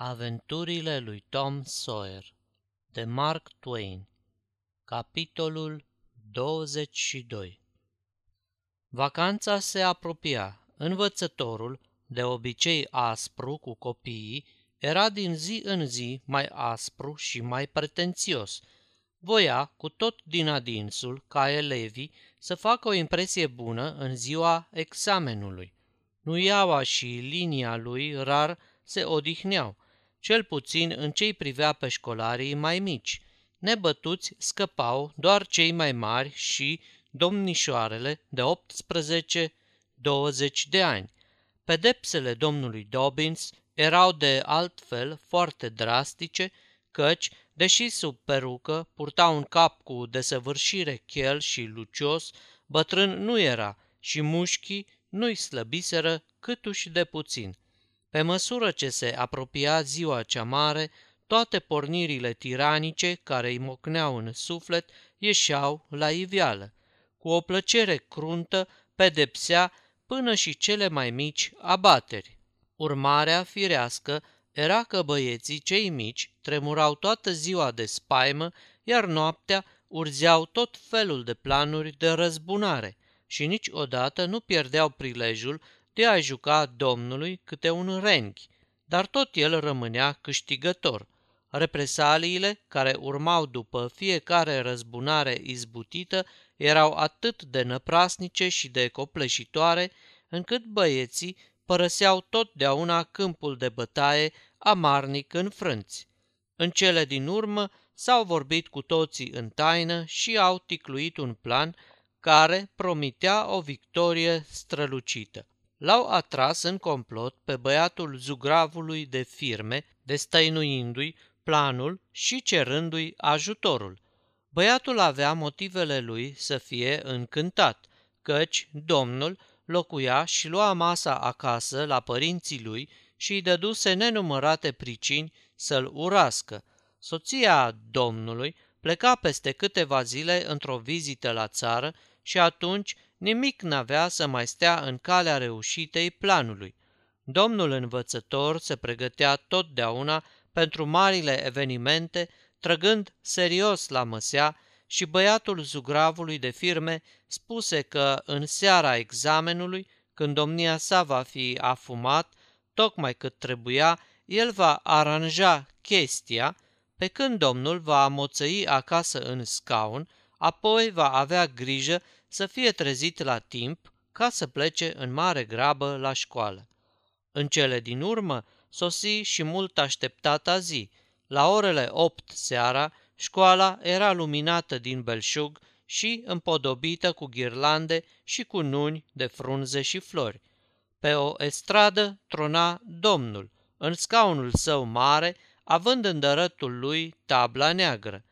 Aventurile lui Tom Sawyer de Mark Twain Capitolul 22 Vacanța se apropia. Învățătorul, de obicei aspru cu copiii, era din zi în zi mai aspru și mai pretențios. Voia, cu tot din adinsul, ca elevii, să facă o impresie bună în ziua examenului. Nuiaua și linia lui rar se odihneau – cel puțin în ce privea pe școlarii mai mici. Nebătuți scăpau doar cei mai mari și domnișoarele de 18-20 de ani. Pedepsele domnului Dobbins erau de altfel foarte drastice, căci, deși sub perucă purta un cap cu desăvârșire chel și lucios, bătrân nu era și mușchii nu-i slăbiseră câtuși de puțin – pe măsură ce se apropia ziua cea mare, toate pornirile tiranice care îi mocneau în suflet ieșeau la iveală. Cu o plăcere cruntă pedepsea până și cele mai mici abateri. Urmarea firească era că băieții cei mici tremurau toată ziua de spaimă, iar noaptea urzeau tot felul de planuri de răzbunare și niciodată nu pierdeau prilejul de a juca Domnului câte un renghi, dar tot el rămânea câștigător. Represaliile care urmau după fiecare răzbunare izbutită erau atât de năprasnice și de copleșitoare, încât băieții părăseau totdeauna câmpul de bătaie amarnic înfrânți. În cele din urmă s-au vorbit cu toții în taină și au ticluit un plan care promitea o victorie strălucită. L-au atras în complot pe băiatul zugravului de firme, destăinuindu-i planul și cerându-i ajutorul. Băiatul avea motivele lui să fie încântat, căci domnul locuia și lua masa acasă la părinții lui și îi dăduse nenumărate pricini să-l urască. Soția domnului pleca peste câteva zile într-o vizită la țară și atunci nimic n-avea să mai stea în calea reușitei planului. Domnul învățător se pregătea totdeauna pentru marile evenimente, trăgând serios la măsea și băiatul zugravului de firme spuse că în seara examenului, când domnia sa va fi afumat, tocmai cât trebuia, el va aranja chestia, pe când domnul va amoțăi acasă în scaun, apoi va avea grijă să fie trezit la timp ca să plece în mare grabă la școală. În cele din urmă sosi și mult așteptata zi. La orele opt seara, școala era luminată din belșug și împodobită cu ghirlande și cu nuni de frunze și flori. Pe o estradă trona domnul, în scaunul său mare, având în dărătul lui tabla neagră.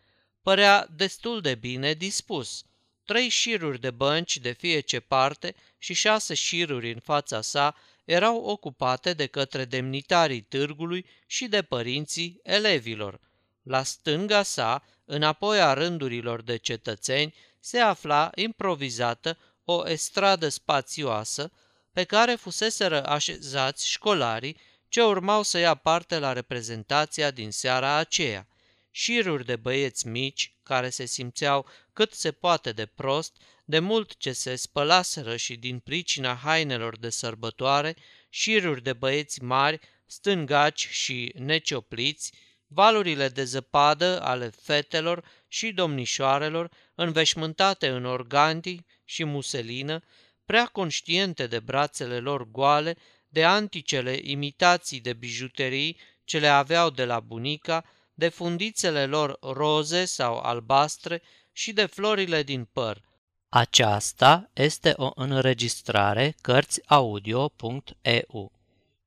Părea destul de bine dispus – Trei șiruri de bănci de fie ce parte și șase șiruri în fața sa erau ocupate de către demnitarii târgului și de părinții elevilor. La stânga sa, înapoi a rândurilor de cetățeni, se afla improvizată o estradă spațioasă pe care fuseseră așezați școlarii ce urmau să ia parte la reprezentația din seara aceea. Șiruri de băieți mici, care se simțeau cât se poate de prost, de mult ce se spălaseră și din pricina hainelor de sărbătoare, șiruri de băieți mari, stângaci și neciopliți, valurile de zăpadă ale fetelor și domnișoarelor, înveșmântate în organdi și muselină, prea conștiente de brațele lor goale, de anticele imitații de bijuterii ce le aveau de la bunica, de fundițele lor roze sau albastre și de florile din păr. Aceasta este o înregistrare Cărțiaudio.eu.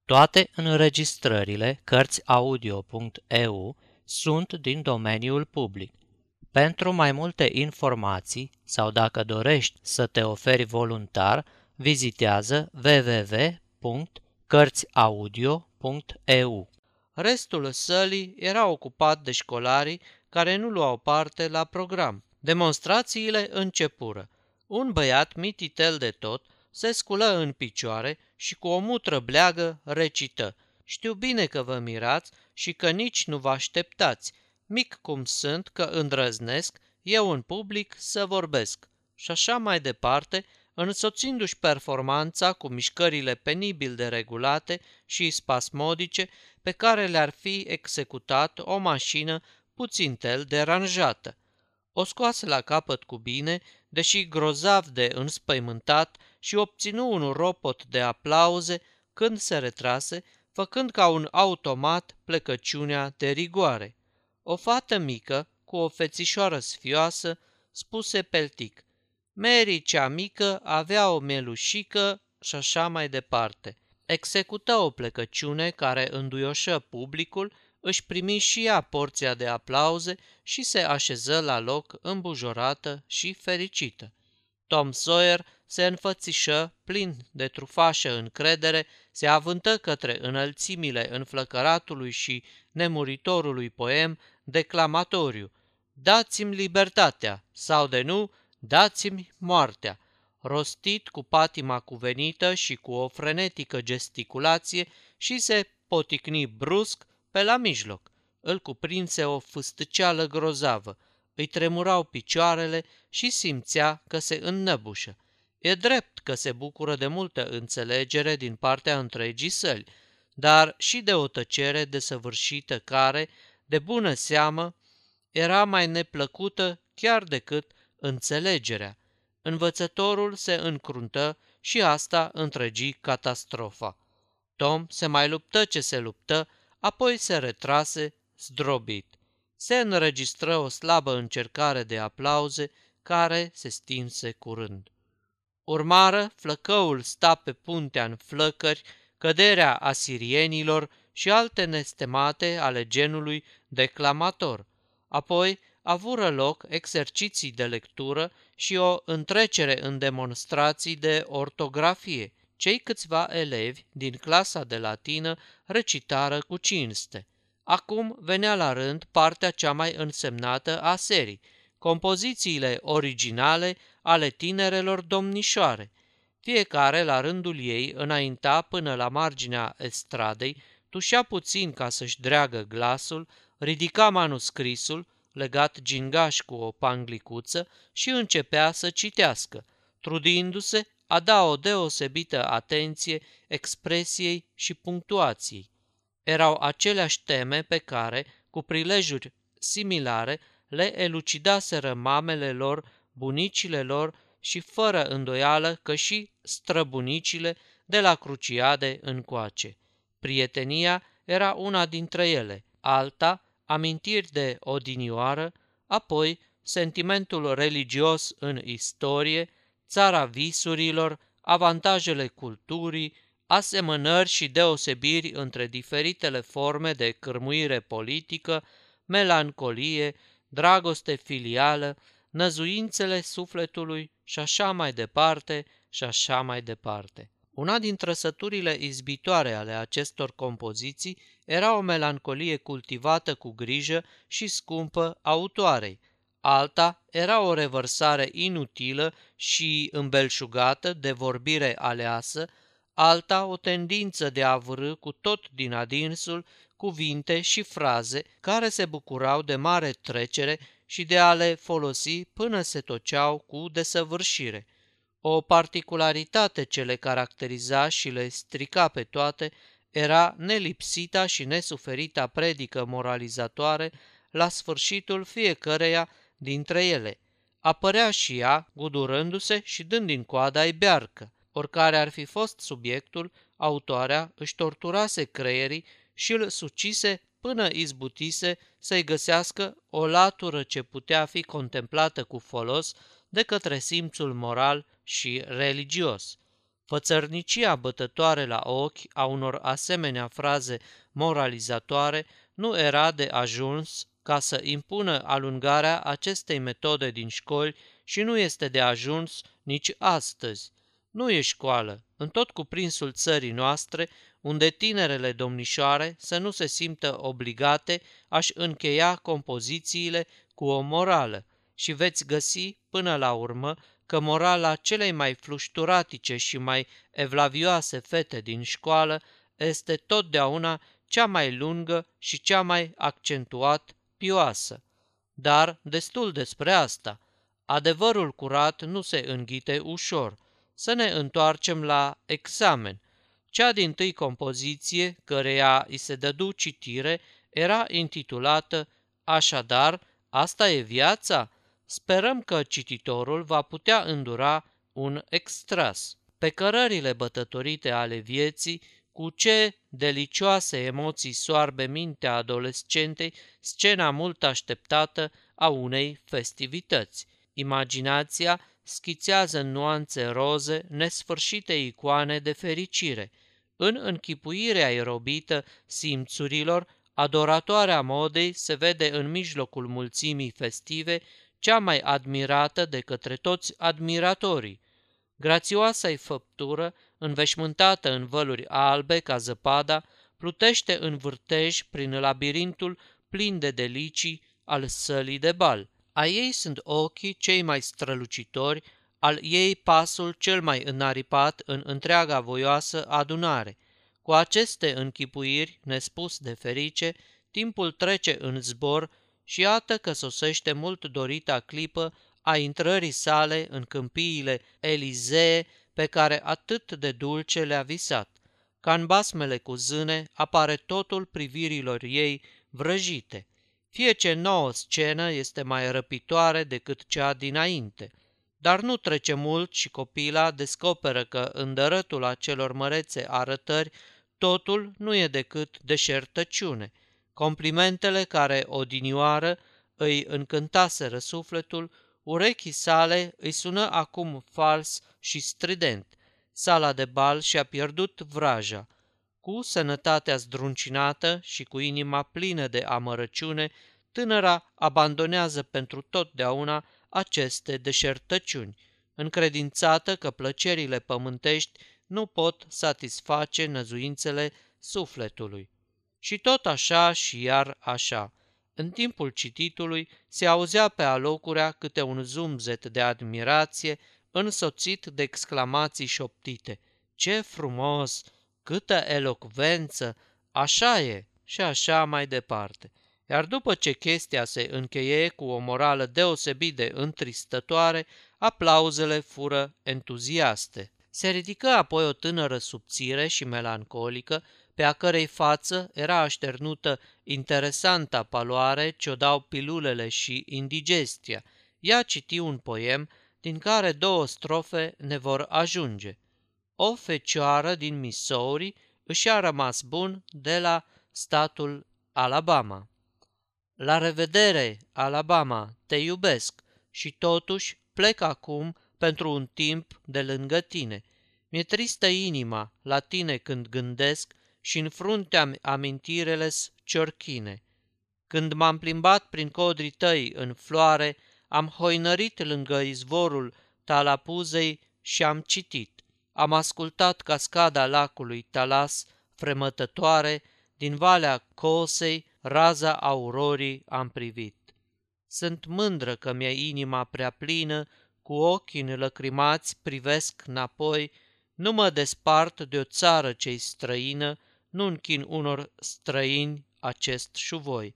Toate înregistrările Cărțiaudio.eu sunt din domeniul public. Pentru mai multe informații sau dacă dorești să te oferi voluntar, vizitează www.cărțiaudio.eu. Restul sălii era ocupat de școlarii care nu luau parte la program. Demonstrațiile începură. Un băiat mititel de tot se sculă în picioare și cu o mutră bleagă recită. Știu bine că vă mirați și că nici nu vă așteptați, mic cum sunt că îndrăznesc, eu în public să vorbesc. Și așa mai departe, însoțindu-și performanța cu mișcările penibil de regulate și spasmodice pe care le-ar fi executat o mașină puțin tel deranjată. O scoase la capăt cu bine, deși grozav de înspăimântat și obținu un ropot de aplauze când se retrase, făcând ca un automat plecăciunea de rigoare. O fată mică, cu o fețișoară sfioasă, spuse peltic. Mary cea mică avea o melușică și așa mai departe. Execută o plecăciune care înduioșă publicul, își primi și ea porția de aplauze și se așeză la loc îmbujorată și fericită. Tom Sawyer se înfățișă, plin de trufașă încredere, se avântă către înălțimile înflăcăratului și nemuritorului poem declamatoriu. Dați-mi libertatea, sau de nu, dați-mi moartea, rostit cu patima cuvenită și cu o frenetică gesticulație și se poticni brusc pe la mijloc. Îl cuprinse o fâstăceală grozavă, îi tremurau picioarele și simțea că se înnăbușă. E drept că se bucură de multă înțelegere din partea întregii săli, dar și de o tăcere desăvârșită care, de bună seamă, era mai neplăcută chiar decât înțelegerea. Învățătorul se încruntă și asta întregi catastrofa. Tom se mai luptă ce se luptă, apoi se retrase, zdrobit. Se înregistră o slabă încercare de aplauze, care se stinse curând. Urmară, flăcăul sta pe puntea în flăcări, căderea asirienilor și alte nestemate ale genului declamator. Apoi avură loc exerciții de lectură și o întrecere în demonstrații de ortografie. Cei câțiva elevi din clasa de latină recitară cu cinste. Acum venea la rând partea cea mai însemnată a serii, compozițiile originale ale tinerelor domnișoare. Fiecare, la rândul ei, înainta până la marginea estradei, tușea puțin ca să-și dreagă glasul, ridica manuscrisul, legat gingaș cu o panglicuță și începea să citească, trudindu-se a da o deosebită atenție expresiei și punctuației. Erau aceleași teme pe care, cu prilejuri similare, le elucidaseră mamele lor, bunicile lor și fără îndoială că și străbunicile de la Cruciade încoace. Prietenia era una dintre ele, alta amintiri de odinioară, apoi sentimentul religios în istorie, țara visurilor, avantajele culturii, asemănări și deosebiri între diferitele forme de cârmuire politică, melancolie, dragoste filială, năzuințele sufletului și așa mai departe și așa mai departe. Una din trăsăturile izbitoare ale acestor compoziții era o melancolie cultivată cu grijă și scumpă autoarei. Alta era o revărsare inutilă și îmbelșugată de vorbire aleasă, alta o tendință de a vârâ cu tot din adinsul cuvinte și fraze care se bucurau de mare trecere și de a le folosi până se toceau cu desăvârșire. O particularitate ce le caracteriza și le strica pe toate era nelipsita și nesuferita predică moralizatoare la sfârșitul fiecăreia dintre ele. Apărea și ea, gudurându-se și dând din coada bearcă. Oricare ar fi fost subiectul, autoarea își torturase creierii și îl sucise până izbutise să-i găsească o latură ce putea fi contemplată cu folos de către simțul moral și religios. Fățărnicia bătătoare la ochi a unor asemenea fraze moralizatoare nu era de ajuns ca să impună alungarea acestei metode din școli și nu este de ajuns nici astăzi. Nu e școală, în tot cuprinsul țării noastre, unde tinerele domnișoare să nu se simtă obligate aș încheia compozițiile cu o morală și veți găsi, până la urmă, că morala celei mai flușturatice și mai evlavioase fete din școală este totdeauna cea mai lungă și cea mai accentuat pioasă. Dar destul despre asta. Adevărul curat nu se înghite ușor. Să ne întoarcem la examen. Cea din tâi compoziție, căreia îi se dădu citire, era intitulată Așadar, asta e viața? Sperăm că cititorul va putea îndura un extras. Pe cărările bătătorite ale vieții, cu ce delicioase emoții soarbe mintea adolescentei scena mult așteptată a unei festivități. Imaginația schițează în nuanțe roze nesfârșite icoane de fericire. În închipuirea aerobită simțurilor, adoratoarea modei se vede în mijlocul mulțimii festive, cea mai admirată de către toți admiratorii. Grațioasa-i făptură, înveșmântată în văluri albe ca zăpada, plutește în vârtej prin labirintul plin de delicii al sălii de bal. A ei sunt ochii cei mai strălucitori, al ei pasul cel mai înaripat în întreaga voioasă adunare. Cu aceste închipuiri, nespus de ferice, timpul trece în zbor și iată că sosește mult dorita clipă a intrării sale în câmpiile Elizee pe care atât de dulce le-a visat. Ca în basmele cu zâne apare totul privirilor ei vrăjite. Fie ce nouă scenă este mai răpitoare decât cea dinainte, dar nu trece mult și copila descoperă că în dărătul acelor mărețe arătări totul nu e decât deșertăciune. Complimentele care odinioară îi încântaseră sufletul, urechii sale îi sună acum fals și strident. Sala de bal și-a pierdut vraja. Cu sănătatea zdruncinată și cu inima plină de amărăciune, tânăra abandonează pentru totdeauna aceste deșertăciuni, încredințată că plăcerile pământești nu pot satisface năzuințele sufletului. Și tot așa și iar așa. În timpul cititului se auzea pe alocurea câte un zumzet de admirație, însoțit de exclamații șoptite. Ce frumos! Câtă elocvență! Așa e! Și așa mai departe. Iar după ce chestia se încheie cu o morală deosebit de întristătoare, aplauzele fură entuziaste. Se ridică apoi o tânără subțire și melancolică, pe a cărei față era așternută interesanta paloare ce o dau pilulele și indigestia. Ea citi un poem din care două strofe ne vor ajunge. O fecioară din Missouri își a rămas bun de la statul Alabama. La revedere, Alabama, te iubesc și totuși plec acum pentru un timp de lângă tine. Mi-e tristă inima la tine când gândesc și în fruntea amintirele ciorchine. Când m-am plimbat prin codrii tăi în floare, am hoinărit lângă izvorul talapuzei și am citit. Am ascultat cascada lacului Talas, fremătătoare, din valea Cosei, raza aurorii am privit. Sunt mândră că mi-e inima prea plină, cu ochii înlăcrimați privesc înapoi, nu mă despart de o țară ce-i străină, nu închin unor străini acest șuvoi.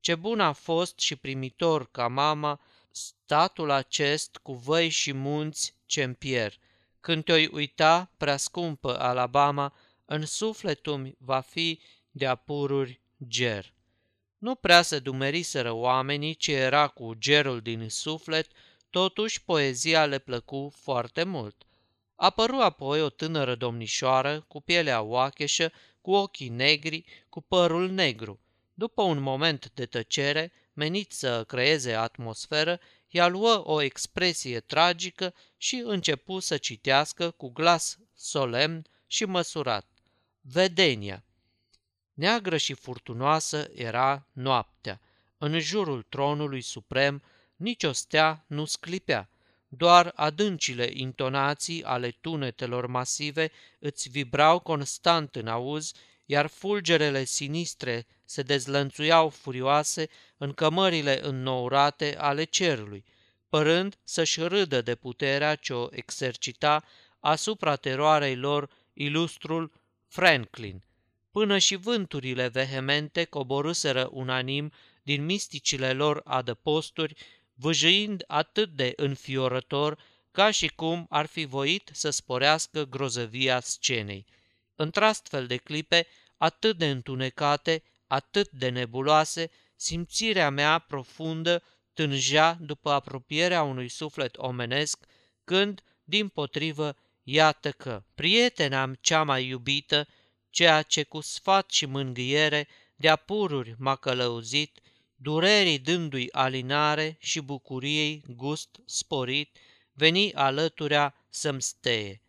Ce bun a fost și primitor ca mama statul acest cu văi și munți ce pier. Când te-oi uita, prea scumpă Alabama, în sufletul va fi de apururi ger. Nu prea se dumeriseră oamenii ce era cu gerul din suflet, totuși poezia le plăcu foarte mult. Apăru apoi o tânără domnișoară cu pielea oacheșă, cu ochii negri, cu părul negru. După un moment de tăcere, menit să creeze atmosferă, ea luă o expresie tragică și începu să citească cu glas solemn și măsurat. Vedenia. Neagră și furtunoasă era noaptea. În jurul tronului suprem nicio stea nu sclipea. Doar adâncile intonații ale tunetelor masive îți vibrau constant în auz, iar fulgerele sinistre se dezlănțuiau furioase în cămările înnourate ale cerului, părând să-și râdă de puterea ce o exercita asupra teroarei lor ilustrul Franklin. până și vânturile vehemente coborâseră unanim din misticile lor adăposturi, vâjâind atât de înfiorător ca și cum ar fi voit să sporească grozăvia scenei. Într-astfel de clipe, atât de întunecate, atât de nebuloase, simțirea mea profundă tângea după apropierea unui suflet omenesc, când, din potrivă, iată că prietena cea mai iubită, ceea ce cu sfat și mângâiere de-a pururi m-a călăuzit, durerii dându-i alinare și bucuriei gust sporit, veni alăturea să-mi steie.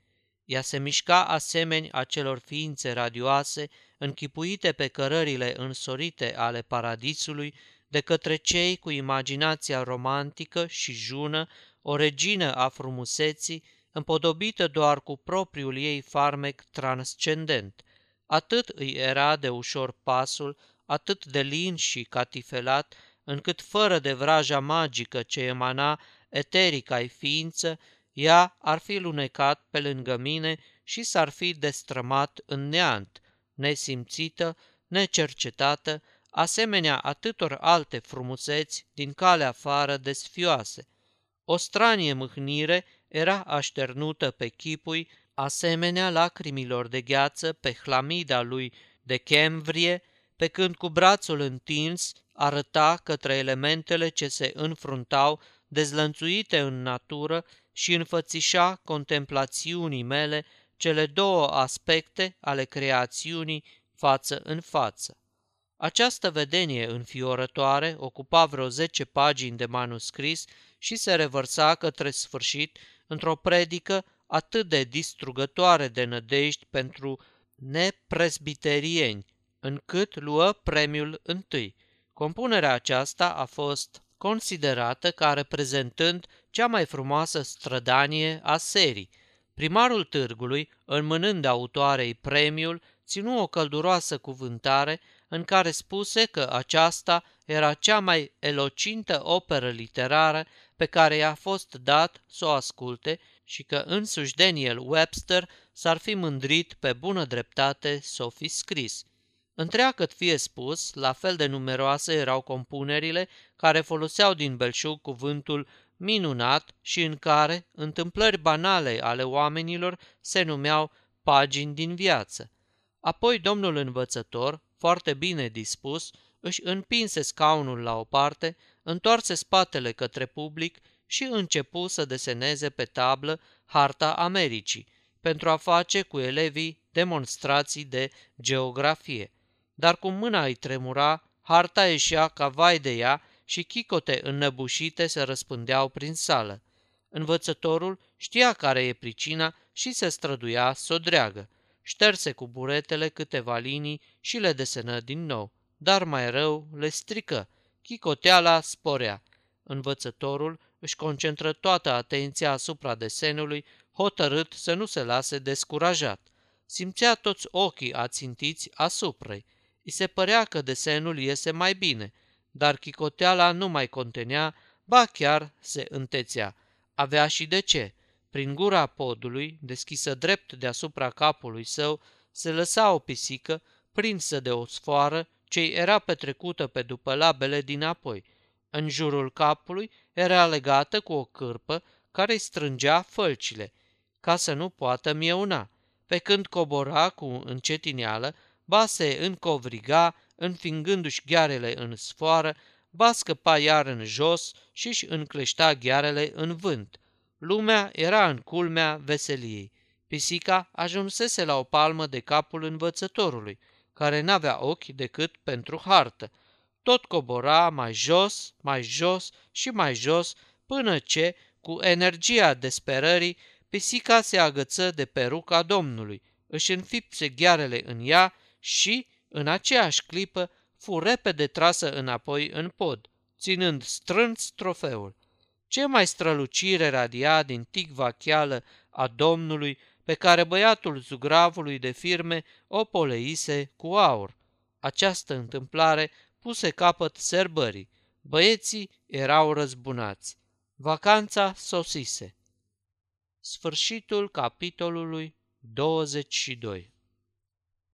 Ea se mișca asemeni acelor ființe radioase, închipuite pe cărările însorite ale paradisului de către cei cu imaginația romantică și jună, o regină a frumuseții, împodobită doar cu propriul ei farmec transcendent. Atât îi era de ușor pasul, atât de lin și catifelat, încât fără de vraja magică ce emana eterica-i ființă, ea ar fi lunecat pe lângă mine și s-ar fi destrămat în neant, nesimțită, necercetată, asemenea atâtor alte frumuseți din calea afară desfioase. O stranie mâhnire era așternută pe chipui, asemenea lacrimilor de gheață pe hlamida lui de chemvrie, pe când cu brațul întins arăta către elementele ce se înfruntau dezlănțuite în natură și înfățișa contemplațiunii mele cele două aspecte ale creațiunii față în față. Această vedenie înfiorătoare ocupa vreo zece pagini de manuscris și se revărsa către sfârșit într-o predică atât de distrugătoare de nădejdi pentru nepresbiterieni, încât luă premiul întâi. Compunerea aceasta a fost considerată ca reprezentând cea mai frumoasă strădanie a serii. Primarul târgului, înmânând autoarei premiul, ținu o călduroasă cuvântare în care spuse că aceasta era cea mai elocintă operă literară pe care i-a fost dat să o asculte și că însuși Daniel Webster s-ar fi mândrit pe bună dreptate să o fi scris. Întreagăt fie spus, la fel de numeroase erau compunerile care foloseau din belșug cuvântul minunat și în care întâmplări banale ale oamenilor se numeau pagini din viață. Apoi domnul învățător, foarte bine dispus, își împinse scaunul la o parte, întoarse spatele către public și începu să deseneze pe tablă harta Americii, pentru a face cu elevii demonstrații de geografie. Dar cum mâna îi tremura, harta ieșea ca vai de ea și chicote înnăbușite se răspândeau prin sală. Învățătorul știa care e pricina și se străduia să o dreagă. Șterse cu buretele câteva linii și le desenă din nou, dar mai rău le strică. Chicoteala sporea. Învățătorul își concentră toată atenția asupra desenului, hotărât să nu se lase descurajat. Simțea toți ochii ațintiți asupra I se părea că desenul iese mai bine, dar chicoteala nu mai contenea, ba chiar se întețea. Avea și de ce. Prin gura podului, deschisă drept deasupra capului său, se lăsa o pisică, prinsă de o sfoară, ce era petrecută pe după labele dinapoi. În jurul capului era legată cu o cârpă care îi strângea fălcile, ca să nu poată mieuna. Pe când cobora cu încetineală, ba se încovriga, înfingându-și ghearele în sfoară, ba scăpa iar în jos și își încleșta ghearele în vânt. Lumea era în culmea veseliei. Pisica ajunsese la o palmă de capul învățătorului, care n-avea ochi decât pentru hartă. Tot cobora mai jos, mai jos și mai jos, până ce, cu energia desperării, pisica se agăță de peruca Domnului, își înfipse ghearele în ea și, în aceeași clipă, fu repede trasă înapoi în pod, ținând strâns trofeul. Ce mai strălucire radia din ticva cheală a Domnului pe care băiatul zugravului de firme o poleise cu aur. Această întâmplare puse capăt serbării. Băieții erau răzbunați. Vacanța sosise. Sfârșitul capitolului 22